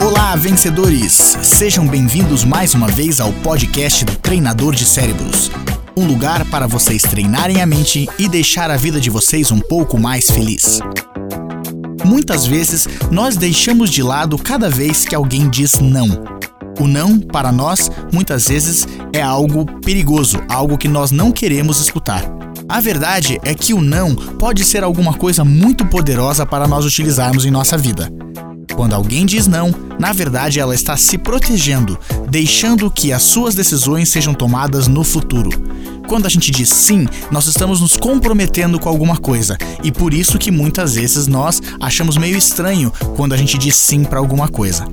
Olá, vencedores! Sejam bem-vindos mais uma vez ao podcast do Treinador de Cérebros. Um lugar para vocês treinarem a mente e deixar a vida de vocês um pouco mais feliz. Muitas vezes nós deixamos de lado cada vez que alguém diz não. O não, para nós, muitas vezes é algo perigoso, algo que nós não queremos escutar. A verdade é que o não pode ser alguma coisa muito poderosa para nós utilizarmos em nossa vida. Quando alguém diz não, na verdade ela está se protegendo, deixando que as suas decisões sejam tomadas no futuro. Quando a gente diz sim, nós estamos nos comprometendo com alguma coisa, e por isso que muitas vezes nós achamos meio estranho quando a gente diz sim para alguma coisa.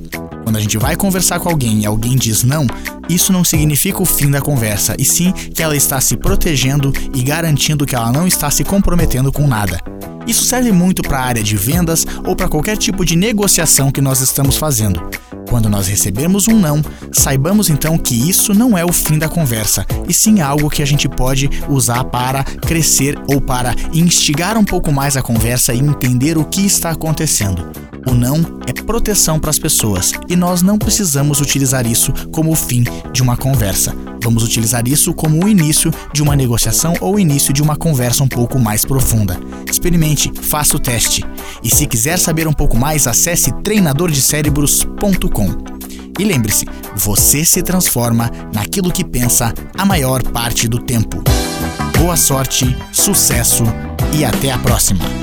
Quando a gente vai conversar com alguém e alguém diz não, isso não significa o fim da conversa, e sim que ela está se protegendo e garantindo que ela não está se comprometendo com nada. Isso serve muito para a área de vendas ou para qualquer tipo de negociação que nós estamos fazendo. Quando nós recebemos um não, saibamos então que isso não é o fim da conversa, e sim algo que a gente pode usar para crescer ou para instigar um pouco mais a conversa e entender o que está acontecendo. O não é proteção para as pessoas e nós não precisamos utilizar isso como o fim de uma conversa. Vamos utilizar isso como o início de uma negociação ou o início de uma conversa um pouco mais profunda. Experimente, faça o teste. E se quiser saber um pouco mais, acesse treinadordecerebros.com. E lembre-se, você se transforma naquilo que pensa a maior parte do tempo. Boa sorte, sucesso e até a próxima!